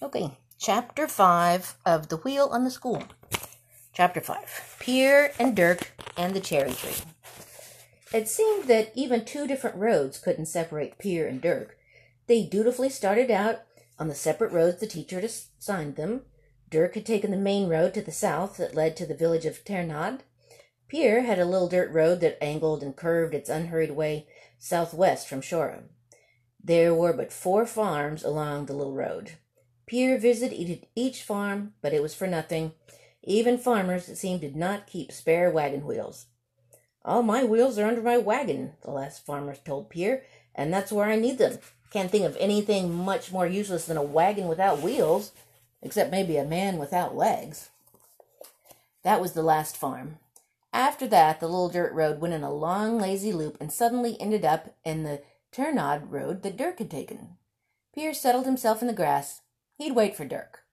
Okay, chapter 5 of The Wheel on the School. Chapter 5 Pier and Dirk and the Cherry Tree. It seemed that even two different roads couldn't separate Pier and Dirk. They dutifully started out on the separate roads the teacher had assigned them. Dirk had taken the main road to the south that led to the village of Ternaad. Pier had a little dirt road that angled and curved its unhurried way southwest from Shora. There were but four farms along the little road. Pier visited each farm, but it was for nothing. Even farmers, it seemed, did not keep spare wagon wheels. All my wheels are under my wagon, the last farmer told Pier, and that's where I need them. Can't think of anything much more useless than a wagon without wheels, except maybe a man without legs. That was the last farm. After that, the little dirt road went in a long, lazy loop and suddenly ended up in the Ternaad road that Dirk had taken. Pierre settled himself in the grass. He'd wait for Dirk.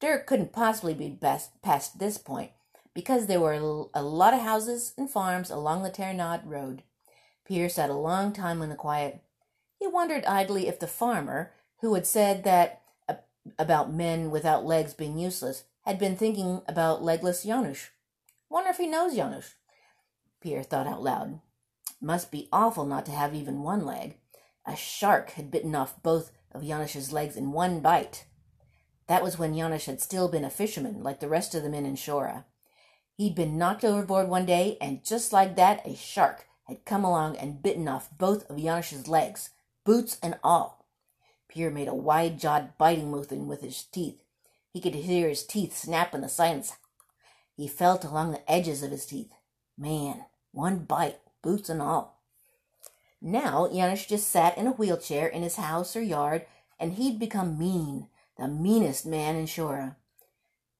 Dirk couldn't possibly be best past this point because there were a lot of houses and farms along the Ternaad road. Pierre sat a long time in the quiet. He wondered idly if the farmer, who had said that about men without legs being useless, had been thinking about legless Janus. Wonder if he knows Janus. Pierre thought out loud. Must be awful not to have even one leg. A shark had bitten off both of Janus's legs in one bite. That was when Janus had still been a fisherman, like the rest of the men in Shora. He'd been knocked overboard one day, and just like that, a shark had come along and bitten off both of Janus's legs, boots and all. Pierre made a wide-jawed biting motion with his teeth. He could hear his teeth snap in the silence. He felt along the edges of his teeth. Man, one bite, boots and all. Now Janus just sat in a wheelchair in his house or yard, and he'd become mean, the meanest man in Shora.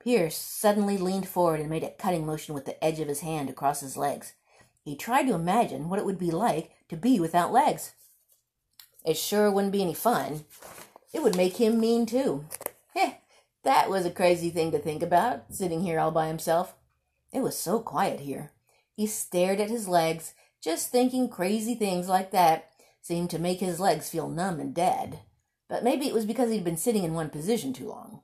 Pier suddenly leaned forward and made a cutting motion with the edge of his hand across his legs. He tried to imagine what it would be like to be without legs. It sure wouldn't be any fun. It would make him mean, too. Heh, that was a crazy thing to think about, sitting here all by himself. It was so quiet here. He stared at his legs, just thinking crazy things like that seemed to make his legs feel numb and dead but maybe it was because he'd been sitting in one position too long.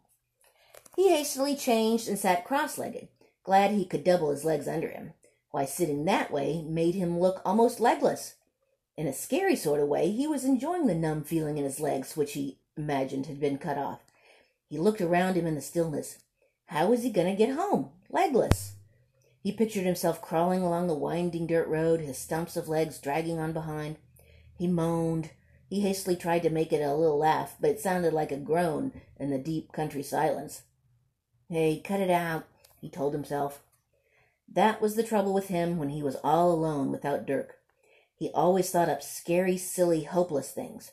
He hastily changed and sat cross legged, glad he could double his legs under him. Why, sitting that way made him look almost legless. In a scary sort of way, he was enjoying the numb feeling in his legs, which he imagined had been cut off. He looked around him in the stillness. How was he going to get home, legless? He pictured himself crawling along the winding dirt road, his stumps of legs dragging on behind. He moaned, he hastily tried to make it a little laugh, but it sounded like a groan in the deep country silence. Hey, cut it out, he told himself. That was the trouble with him when he was all alone without Dirk. He always thought up scary, silly, hopeless things.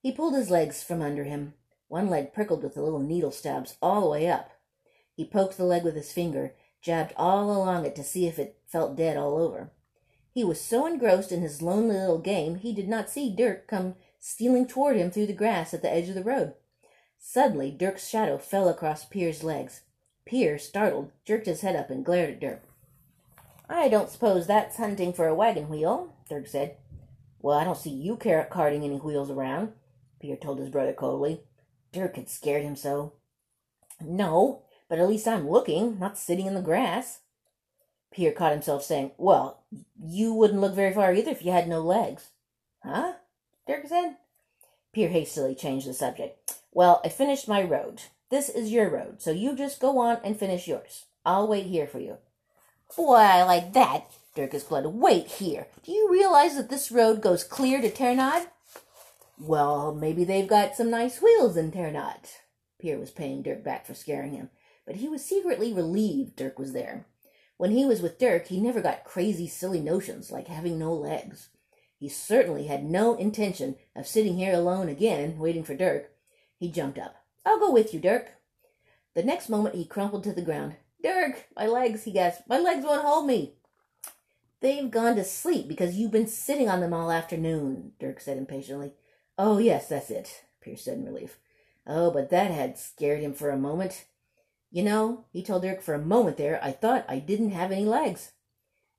He pulled his legs from under him. One leg prickled with the little needle stabs all the way up. He poked the leg with his finger, jabbed all along it to see if it felt dead all over. He was so engrossed in his lonely little game he did not see Dirk come stealing toward him through the grass at the edge of the road. Suddenly, Dirk's shadow fell across Pier's legs. Pier, startled, jerked his head up and glared at Dirk. I don't suppose that's hunting for a wagon wheel, Dirk said. Well, I don't see you carting any wheels around, Pier told his brother coldly. Dirk had scared him so. No, but at least I'm looking, not sitting in the grass. Pier caught himself saying, Well, you wouldn't look very far either if you had no legs. Huh? Dirk said. Pier hastily changed the subject. Well, I finished my road. This is your road, so you just go on and finish yours. I'll wait here for you. Boy, I like that? Dirk exploded. Wait here. Do you realize that this road goes clear to Ternaad? Well, maybe they've got some nice wheels in Ternaad. Pier was paying Dirk back for scaring him, but he was secretly relieved Dirk was there. When he was with Dirk, he never got crazy, silly notions like having no legs. He certainly had no intention of sitting here alone again, waiting for Dirk. He jumped up. I'll go with you, Dirk. The next moment he crumpled to the ground. Dirk, my legs, he gasped. My legs won't hold me. They've gone to sleep because you've been sitting on them all afternoon, Dirk said impatiently. Oh, yes, that's it, Pier said in relief. Oh, but that had scared him for a moment. You know, he told Dirk, for a moment there, I thought I didn't have any legs.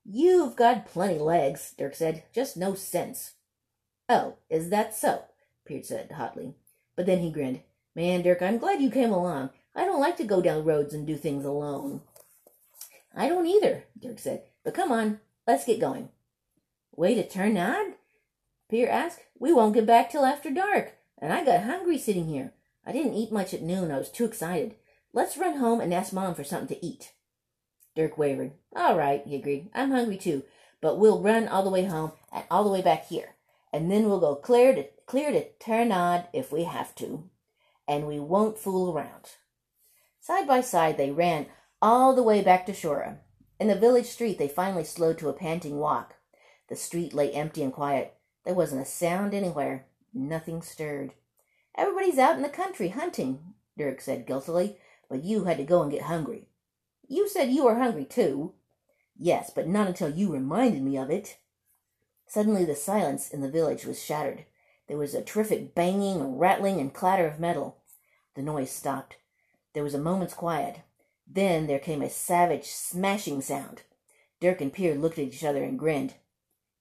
You've got plenty legs, Dirk said, just no sense. Oh, is that so? Pier said hotly. But then he grinned. Man, Dirk, I'm glad you came along. I don't like to go down roads and do things alone. I don't either, Dirk said. But come on, let's get going. Wait a turn on? Pier asked. We won't get back till after dark, and I got hungry sitting here. I didn't eat much at noon. I was too excited. Let's run home and ask Mom for something to eat. Dirk wavered. All right, he agreed. I'm hungry too, but we'll run all the way home and all the way back here, and then we'll go clear to clear to Ternaad if we have to, and we won't fool around. Side by side, they ran all the way back to Shora. In the village street, they finally slowed to a panting walk. The street lay empty and quiet. There wasn't a sound anywhere. Nothing stirred. Everybody's out in the country hunting, Dirk said guiltily, but you had to go and get hungry. You said you were hungry too. Yes, but not until you reminded me of it. Suddenly the silence in the village was shattered. There was a terrific banging, rattling, and clatter of metal. The noise stopped. There was a moment's quiet. Then there came a savage smashing sound. Dirk and Pier looked at each other and grinned.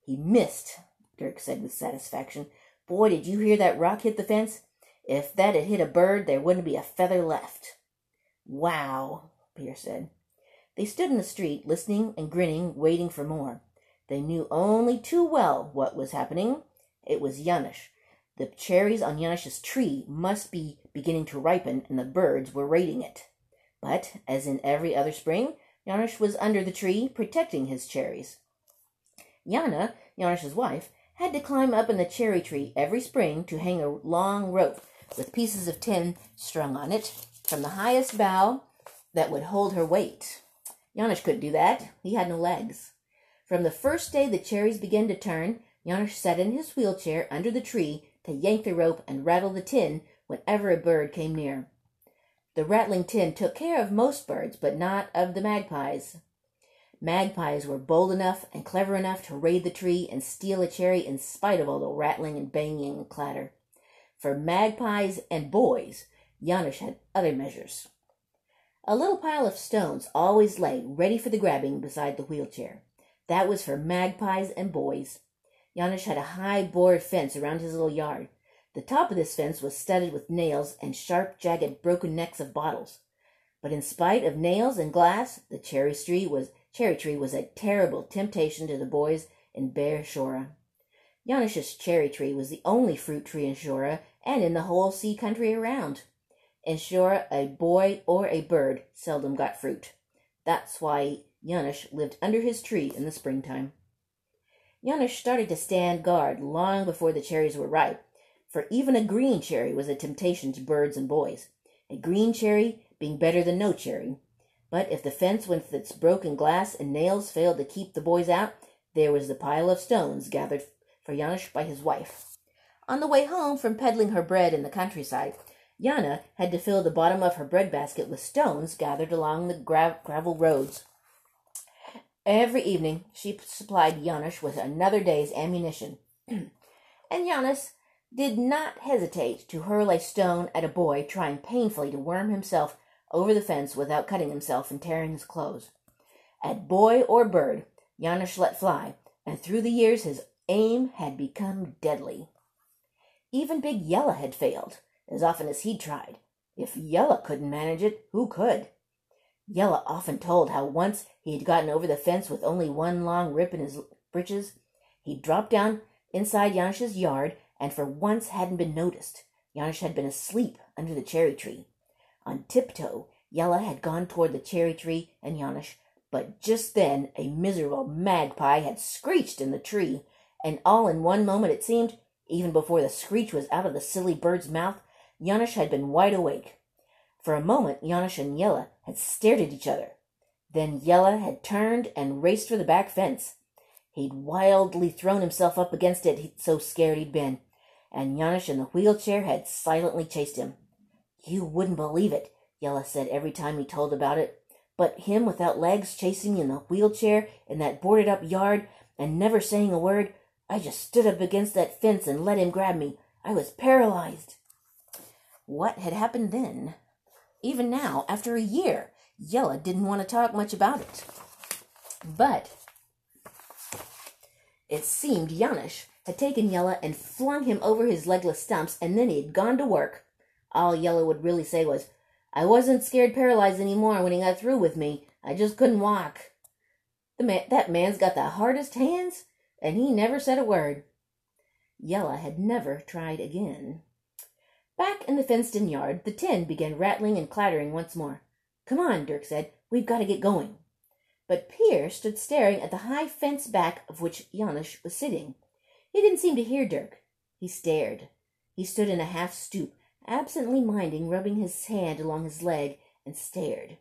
He missed, Dirk said with satisfaction. Boy, did you hear that rock hit the fence? If that had hit a bird, there wouldn't be a feather left. Wow, Pier said. They stood in the street, listening and grinning, waiting for more. They knew only too well what was happening. It was Janus. The cherries on Janus's tree must be beginning to ripen, and the birds were raiding it. But, as in every other spring, Janus was under the tree, protecting his cherries. Jana, Janus's wife, had to climb up in the cherry tree every spring to hang a long rope with pieces of tin strung on it from the highest bough that would hold her weight. Janus couldn't do that. He had no legs. From the first day the cherries began to turn, Janus sat in his wheelchair under the tree to yank the rope and rattle the tin whenever a bird came near. The rattling tin took care of most birds, but not of the magpies. Magpies were bold enough and clever enough to raid the tree and steal a cherry in spite of all the rattling and banging and clatter. For magpies and boys, Janus had other measures. A little pile of stones always lay ready for the grabbing beside the wheelchair. That was for magpies and boys. Janus had a high board fence around his little yard. The top of this fence was studded with nails and sharp, jagged, broken necks of bottles. But in spite of nails and glass, the cherry tree was cherry tree was a terrible temptation to the boys in Be'er Shora. Janus's cherry tree was the only fruit tree in Shora and in the whole sea country around. In Shora a boy or a bird seldom got fruit. That's why Janus lived under his tree in the springtime. Janus started to stand guard long before the cherries were ripe for even a green cherry was a temptation to birds and boys, a green cherry being better than no cherry. But if the fence with its broken glass and nails failed to keep the boys out, there was the pile of stones gathered for Janus by his wife. On the way home from peddling her bread in the countryside, Jana had to fill the bottom of her bread basket with stones gathered along the gra- gravel roads. Every evening she supplied Janus with another day's ammunition. and Janus did not hesitate to hurl a stone at a boy trying painfully to worm himself over the fence without cutting himself and tearing his clothes. At boy or bird, Janus let fly, and through the years his aim had become deadly. Even Big Jella had failed, as often as he'd tried. If Jella couldn't manage it, who could? Jella often told how once he had gotten over the fence with only one long rip in his breeches. He'd dropped down inside Janus's yard and for once hadn't been noticed. Janus had been asleep under the cherry tree. On tiptoe, Jella had gone toward the cherry tree and Janus, but just then a miserable magpie had screeched in the tree, and all in one moment it seemed, even before the screech was out of the silly bird's mouth, Janus had been wide awake. For a moment Janus and Jella had stared at each other. Then Jella had turned and raced for the back fence. He'd wildly thrown himself up against it, so scared he'd been, and Janus in the wheelchair had silently chased him. You wouldn't believe it, Jella said every time he told about it. But him without legs chasing me in the wheelchair in that boarded up yard and never saying a word, I just stood up against that fence and let him grab me. I was paralyzed. What had happened then? Even now, after a year, Jella didn't want to talk much about it. But it seemed Janus had taken Jella and flung him over his legless stumps, and then he had gone to work. All Jella would really say was, I wasn't scared paralyzed anymore when he got through with me. I just couldn't walk. The man, that man's got the hardest hands, and he never said a word. Jella had never tried again. Back in the fenced in yard, the tin began rattling and clattering once more. Come on, Dirk said. We've got to get going. But Pier stood staring at the high fence back of which Janus was sitting. He didn't seem to hear Dirk. He stared. He stood in a half stoop, absently minding, rubbing his hand along his leg, and stared.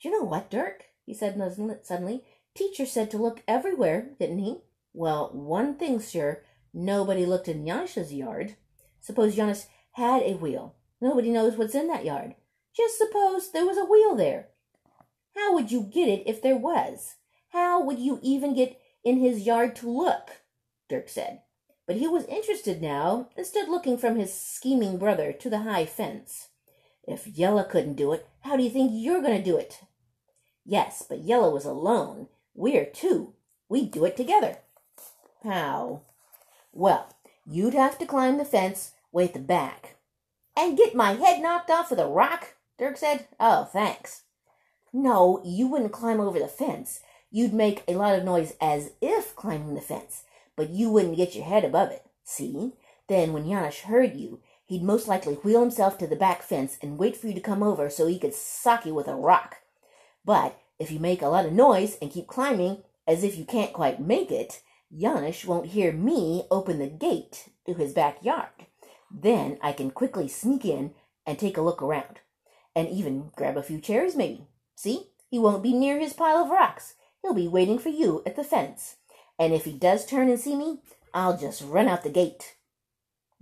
Do you know what, Dirk? he said suddenly. Teacher said to look everywhere, didn't he? Well, one thing's sure. Nobody looked in Janus's yard. Suppose Janus had a wheel. Nobody knows what's in that yard. Just suppose there was a wheel there. How would you get it if there was? How would you even get in his yard to look? Dirk said. But he was interested now and stood looking from his scheming brother to the high fence. If Jella couldn't do it, how do you think you're going to do it? Yes, but Jella was alone. We're two. We'd do it together. How? Well, you'd have to climb the fence at the back. And get my head knocked off with a rock? Dirk said. Oh, thanks. No, you wouldn't climb over the fence. You'd make a lot of noise as if climbing the fence, but you wouldn't get your head above it. See? Then when Janus heard you, he'd most likely wheel himself to the back fence and wait for you to come over so he could sock you with a rock. But if you make a lot of noise and keep climbing as if you can't quite make it, Janus won't hear me open the gate to his backyard. Then I can quickly sneak in and take a look around, and even grab a few cherries maybe. See, he won't be near his pile of rocks. He'll be waiting for you at the fence. And if he does turn and see me, I'll just run out the gate.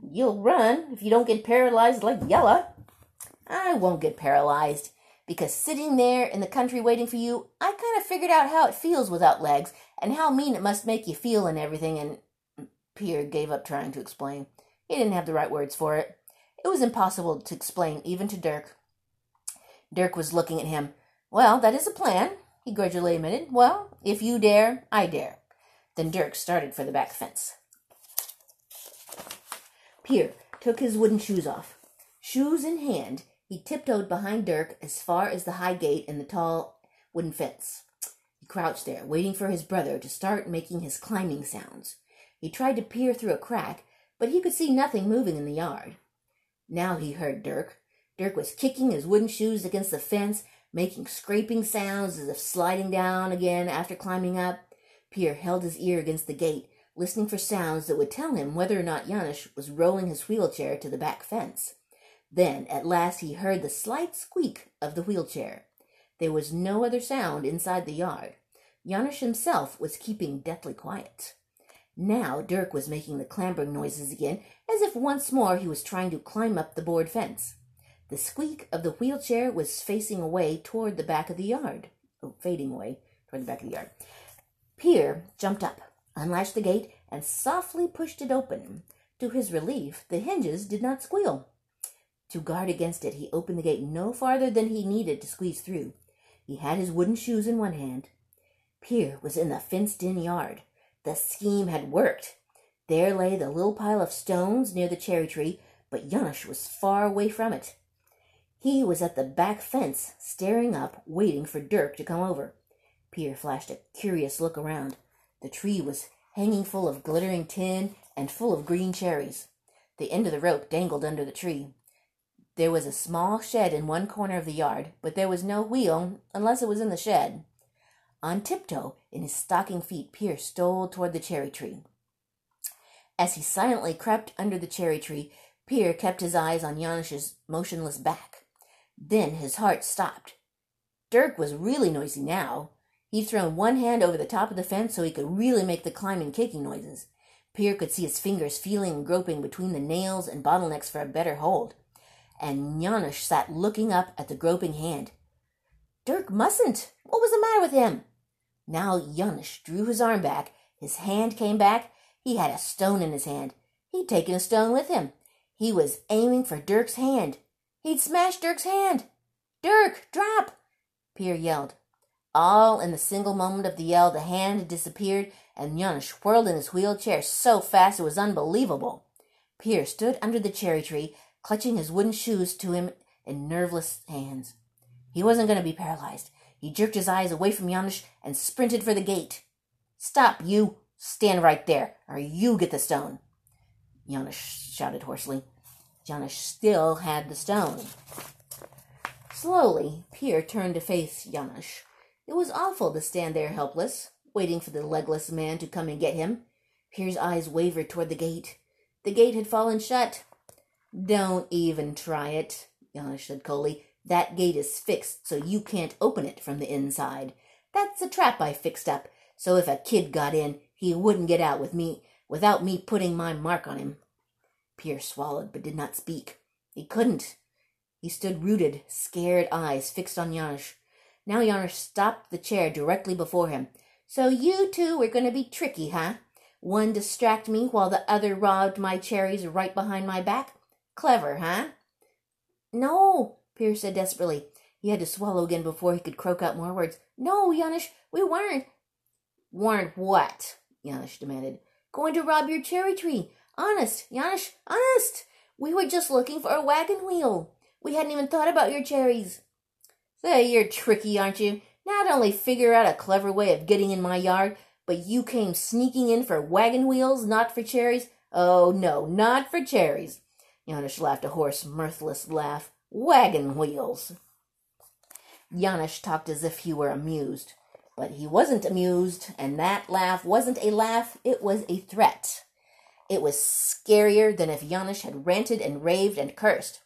You'll run if you don't get paralyzed like Jella. I won't get paralyzed because sitting there in the country waiting for you, I kind of figured out how it feels without legs and how mean it must make you feel and everything. And Pierre gave up trying to explain. He didn't have the right words for it. It was impossible to explain even to Dirk. Dirk was looking at him. Well, that is a plan, he grudgingly admitted. Well, if you dare, I dare. Then Dirk started for the back fence. Pier took his wooden shoes off. Shoes in hand, he tiptoed behind Dirk as far as the high gate and the tall wooden fence. He crouched there, waiting for his brother to start making his climbing sounds. He tried to peer through a crack, but he could see nothing moving in the yard. Now he heard Dirk. Dirk was kicking his wooden shoes against the fence, making scraping sounds as if sliding down again after climbing up. Pierre held his ear against the gate, listening for sounds that would tell him whether or not Janus was rolling his wheelchair to the back fence. Then, at last, he heard the slight squeak of the wheelchair. There was no other sound inside the yard. Janus himself was keeping deathly quiet. Now Dirk was making the clambering noises again, as if once more he was trying to climb up the board fence. The squeak of the wheelchair was facing away toward the back of the yard. Oh, fading away toward the back of the yard. Pier jumped up, unlatched the gate, and softly pushed it open. To his relief, the hinges did not squeal. To guard against it, he opened the gate no farther than he needed to squeeze through. He had his wooden shoes in one hand. Pier was in the fenced in yard. The scheme had worked. There lay the little pile of stones near the cherry tree, but Janus was far away from it. He was at the back fence, staring up, waiting for Dirk to come over. Pier flashed a curious look around. The tree was hanging full of glittering tin and full of green cherries. The end of the rope dangled under the tree. There was a small shed in one corner of the yard, but there was no wheel unless it was in the shed. On tiptoe, in his stocking feet, Pierre stole toward the cherry tree. As he silently crept under the cherry tree, Pierre kept his eyes on Janus's motionless back. Then his heart stopped. Dirk was really noisy now. He'd thrown one hand over the top of the fence so he could really make the climbing kicking noises. Pierre could see his fingers feeling and groping between the nails and bottlenecks for a better hold. And Janus sat looking up at the groping hand. Dirk mustn't. What was the matter with him? Now Janus drew his arm back. His hand came back. He had a stone in his hand. He'd taken a stone with him. He was aiming for Dirk's hand. He'd smashed Dirk's hand. Dirk, drop! Pierre yelled. All in the single moment of the yell, the hand had disappeared, and Janus whirled in his wheelchair so fast it was unbelievable. Pierre stood under the cherry tree, clutching his wooden shoes to him in nerveless hands. He wasn't going to be paralyzed. He jerked his eyes away from Janus and sprinted for the gate. Stop, you! Stand right there, or you get the stone. Janus shouted hoarsely. Janus still had the stone. Slowly, Pierre turned to face Janus. It was awful to stand there helpless, waiting for the legless man to come and get him. Pierre's eyes wavered toward the gate. The gate had fallen shut. Don't even try it, Janus said coldly. That gate is fixed so you can't open it from the inside. That's a trap I fixed up, so if a kid got in, he wouldn't get out with me without me putting my mark on him. Pierre swallowed but did not speak. He couldn't. He stood rooted, scared eyes fixed on Janus. Now Janus stopped the chair directly before him. So you two were going to be tricky, huh? One distract me while the other robbed my cherries right behind my back? Clever, huh? No, Pierre said desperately. He had to swallow again before he could croak out more words. No, Janus, we weren't. Weren't what? Janus demanded. Going to rob your cherry tree. Honest, Janus, honest. We were just looking for a wagon wheel. We hadn't even thought about your cherries. Say, you're tricky, aren't you? Not only figure out a clever way of getting in my yard, but you came sneaking in for wagon wheels, not for cherries? Oh, no, not for cherries. Janus laughed a hoarse, mirthless laugh. Wagon wheels. Janus talked as if he were amused. But he wasn't amused, and that laugh wasn't a laugh, it was a threat. It was scarier than if Janus had ranted and raved and cursed.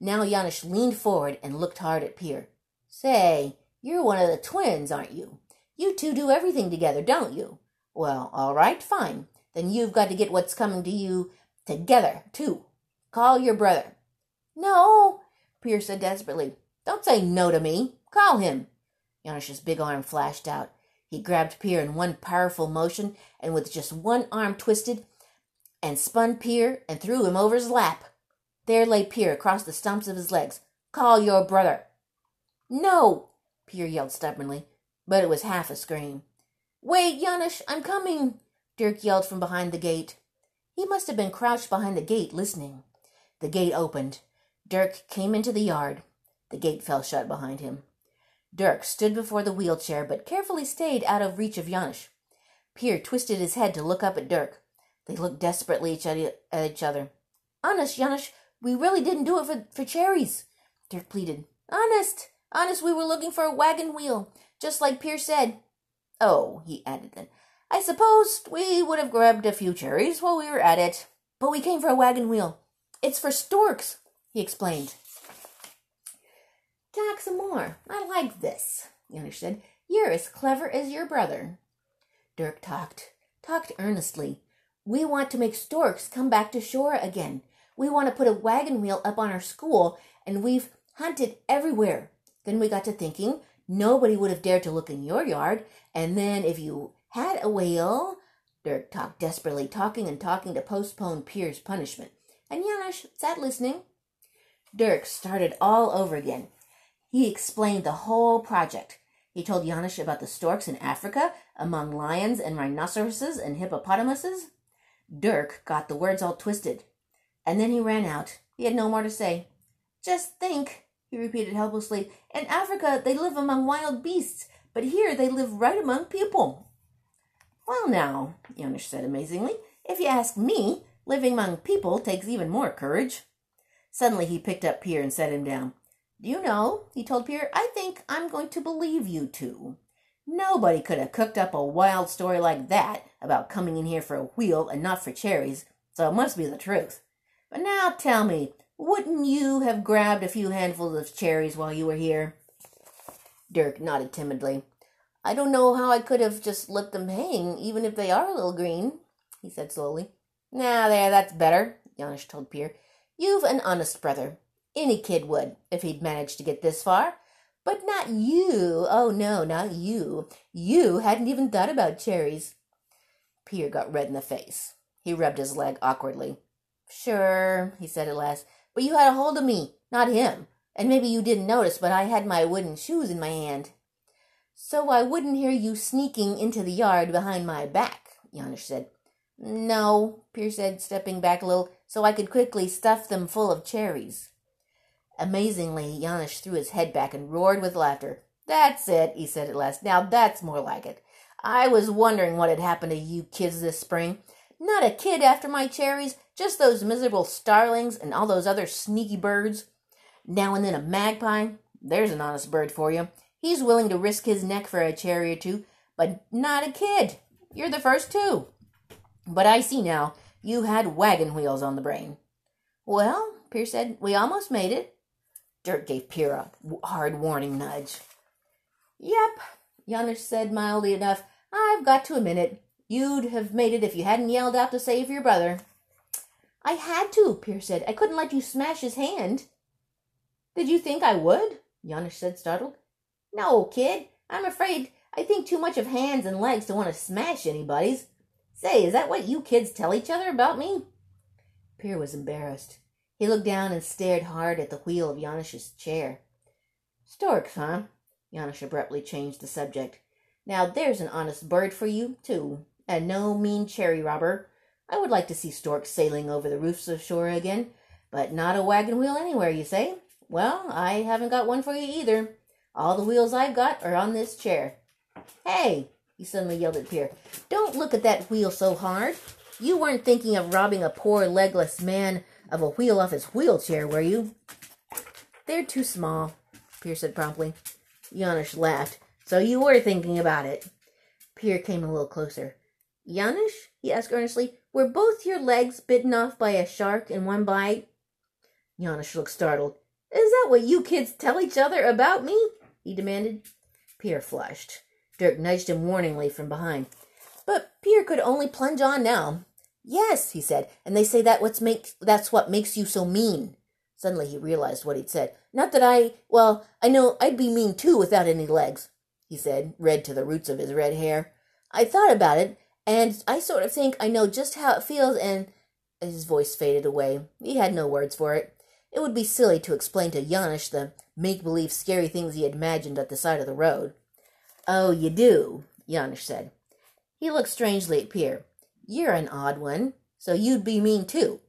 Now Janus leaned forward and looked hard at Pierre. Say, you're one of the twins, aren't you? You two do everything together, don't you? Well, all right, fine. Then you've got to get what's coming to you together, too. Call your brother. No, Pierre said desperately. Don't say no to me. Call him. Janus's big arm flashed out. He grabbed Pierre in one powerful motion, and with just one arm twisted, and spun Pierre and threw him over his lap. There lay Pierre across the stumps of his legs. Call your brother. No, Pierre yelled stubbornly, but it was half a scream. Wait, Janus, I'm coming, Dirk yelled from behind the gate. He must have been crouched behind the gate listening. The gate opened. Dirk came into the yard. The gate fell shut behind him. Dirk stood before the wheelchair, but carefully stayed out of reach of Janus. Pierre twisted his head to look up at Dirk. They looked desperately at each other. Honest, Janus, we really didn't do it for, for cherries, Dirk pleaded. Honest, honest, we were looking for a wagon wheel, just like Pierre said. Oh, he added then, I suppose we would have grabbed a few cherries while we were at it, but we came for a wagon wheel. It's for storks, he explained. Talk some more. I like this, Janus said. You're as clever as your brother. Dirk talked, talked earnestly. We want to make storks come back to Shora again. We want to put a wagon wheel up on our school, and we've hunted everywhere. Then we got to thinking nobody would have dared to look in your yard, and then if you had a whale, Dirk talked desperately, talking and talking to postpone Pierre's punishment. And Janus sat listening. Dirk started all over again. He explained the whole project. He told Janus about the storks in Africa, among lions and rhinoceroses and hippopotamuses. Dirk got the words all twisted. And then he ran out. He had no more to say. Just think, he repeated helplessly. In Africa, they live among wild beasts, but here they live right among people. Well, now, Janus said amazingly, if you ask me, living among people takes even more courage. Suddenly he picked up Pierre and set him down. Do you know, he told Pierre, I think I'm going to believe you two. Nobody could have cooked up a wild story like that about coming in here for a wheel and not for cherries, so it must be the truth. But now tell me, wouldn't you have grabbed a few handfuls of cherries while you were here? Dirk nodded timidly. I don't know how I could have just let them hang, even if they are a little green, he said slowly. Now, there, that's better, Janus told Pierre. You've an honest brother. Any kid would, if he'd managed to get this far. But not you. Oh, no, not you. You hadn't even thought about cherries. Pierre got red in the face. He rubbed his leg awkwardly. Sure, he said at last, but you had a hold of me, not him. And maybe you didn't notice, but I had my wooden shoes in my hand. So I wouldn't hear you sneaking into the yard behind my back, Janus said. No, Pierre said, stepping back a little. so I could quickly stuff them full of cherries. Amazingly, Janus threw his head back and roared with laughter. That's it, he said at last. Now that's more like it. I was wondering what had happened to you kids this spring. Not a kid after my cherries, just those miserable starlings and all those other sneaky birds. Now and then a magpie. There's an honest bird for you. He's willing to risk his neck for a cherry or two, but not a kid. You're the first two. But I see now, you had wagon wheels on the brain. Well, Pier said, we almost made it. Dirk gave Pier a hard warning nudge. Yep, Janus said mildly enough. I've got to admit it. You'd have made it if you hadn't yelled out to save your brother. I had to, Pier said. I couldn't let you smash his hand. Did you think I would? Janus said, startled. No, kid. I'm afraid I think too much of hands and legs to want to smash anybody's. Say, is that what you kids tell each other about me? Pierre was embarrassed. He looked down and stared hard at the wheel of Janus's chair. Storks, huh? Janus abruptly changed the subject. Now there's an honest bird for you, too, and no mean cherry robber. I would like to see storks sailing over the roofs of Shora again, but not a wagon wheel anywhere, you say? Well, I haven't got one for you either. All the wheels I've got are on this chair. Hey, he suddenly yelled at Pierre. don't look at that wheel so hard. You weren't thinking of robbing a poor legless man of a wheel off his wheelchair, were you? They're too small, Pierre said promptly. Janus laughed. So you were thinking about it. Pierre came a little closer. Janus, he asked earnestly, were both your legs bitten off by a shark in one bite? Janus looked startled. Is that what you kids tell each other about me? he demanded. Pierre flushed. Dirk nudged him warningly from behind. But Pier could only plunge on now. Yes, he said, and they say that what's make that's what makes you so mean. Suddenly he realized what he'd said. Not that I well, I know I'd be mean too without any legs, he said, red to the roots of his red hair. I thought about it, and I sort of think I know just how it feels and his voice faded away. He had no words for it. It would be silly to explain to Janus the make believe scary things he had imagined at the side of the road. Oh, you do, Janus said. He looked strangely at Pier. You're an odd one, so you'd be mean too.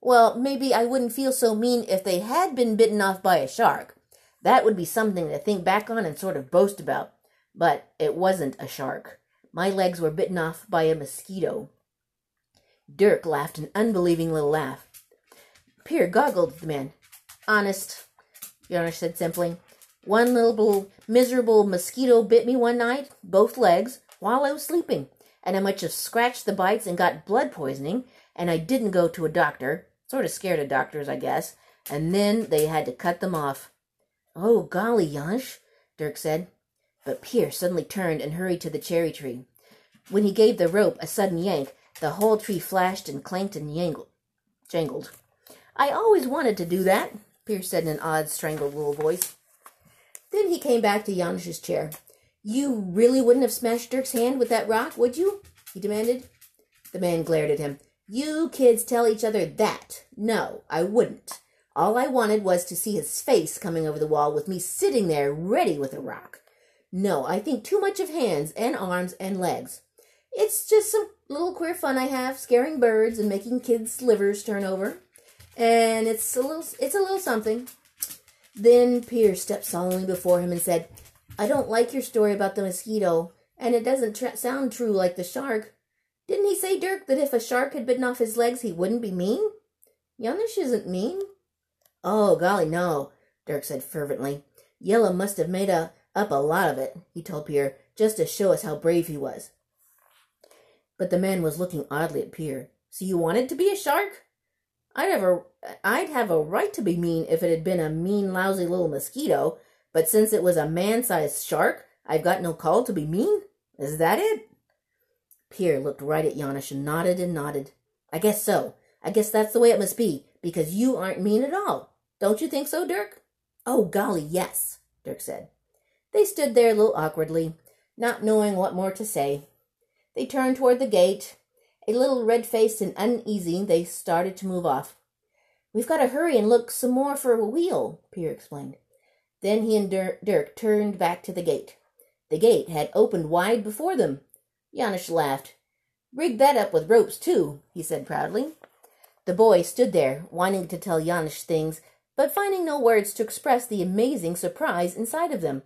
Well, maybe I wouldn't feel so mean if they had been bitten off by a shark. That would be something to think back on and sort of boast about. But it wasn't a shark. My legs were bitten off by a mosquito. Dirk laughed an unbelieving little laugh. Pier goggled at the man. Honest, Janus said simply. One little miserable mosquito bit me one night, both legs, while I was sleeping, and I much have scratched the bites and got blood poisoning, and I didn't go to a doctor. Sort of scared of doctors, I guess. And then they had to cut them off. Oh, golly, Janus, Dirk said. But Pier suddenly turned and hurried to the cherry tree. When he gave the rope a sudden yank, the whole tree flashed and clanked and yangled, jangled. I always wanted to do that, Pier said in an odd, strangled little voice. Then he came back to Janus's chair. You really wouldn't have smashed Dirk's hand with that rock, would you? he demanded. The man glared at him. You kids tell each other that. No, I wouldn't. All I wanted was to see his face coming over the wall with me sitting there ready with a rock. No, I think too much of hands and arms and legs. It's just some little queer fun I have, scaring birds and making kids' livers turn over. And it's a little it's a little something. Then Pier stepped solemnly before him and said, I don't like your story about the mosquito, and it doesn't tra- sound true like the shark. Didn't he say, Dirk, that if a shark had bitten off his legs, he wouldn't be mean? Janus isn't mean. Oh, golly, no, Dirk said fervently. Jella must have made a, up a lot of it, he told Pier, just to show us how brave he was. But the man was looking oddly at Pier. So you wanted to be a shark? I'd have a, I'd have a right to be mean if it had been a mean, lousy little mosquito, but since it was a man-sized shark, I've got no call to be mean. Is that it? Pierre looked right at Janus and nodded and nodded. I guess so. I guess that's the way it must be, because you aren't mean at all. Don't you think so, Dirk? Oh, golly, yes, Dirk said. They stood there a little awkwardly, not knowing what more to say. They turned toward the gate. A little red-faced and uneasy, they started to move off. We've got to hurry and look some more for a wheel, Pierre explained. Then he and Dirk turned back to the gate. The gate had opened wide before them. Janus laughed. Rigged that up with ropes, too, he said proudly. The boy stood there, wanting to tell Janus things, but finding no words to express the amazing surprise inside of them.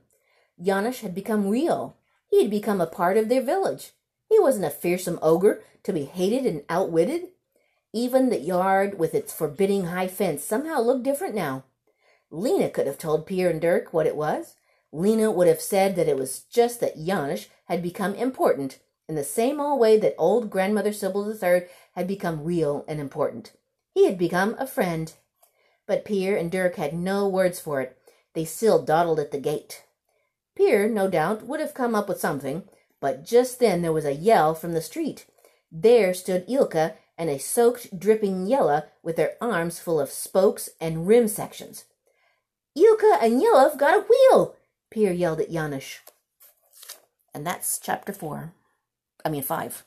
Janus had become real. He had become a part of their village. He wasn't a fearsome ogre to be hated and outwitted. Even the yard with its forbidding high fence somehow looked different now. Lina could have told Pierre and Dirk what it was. Lina would have said that it was just that Janus had become important in the same old way that old grandmother Sibble III had become real and important. He had become a friend. But Pierre and Dirk had no words for it. They still dawdled at the gate. Pierre, no doubt, would have come up with something, but just then there was a yell from the street. There stood Eelka and a soaked, dripping Jella with their arms full of spokes and rim sections. Eelka and Jella've got a wheel, Pierre yelled at Janus. And that's chapter four. I mean, five.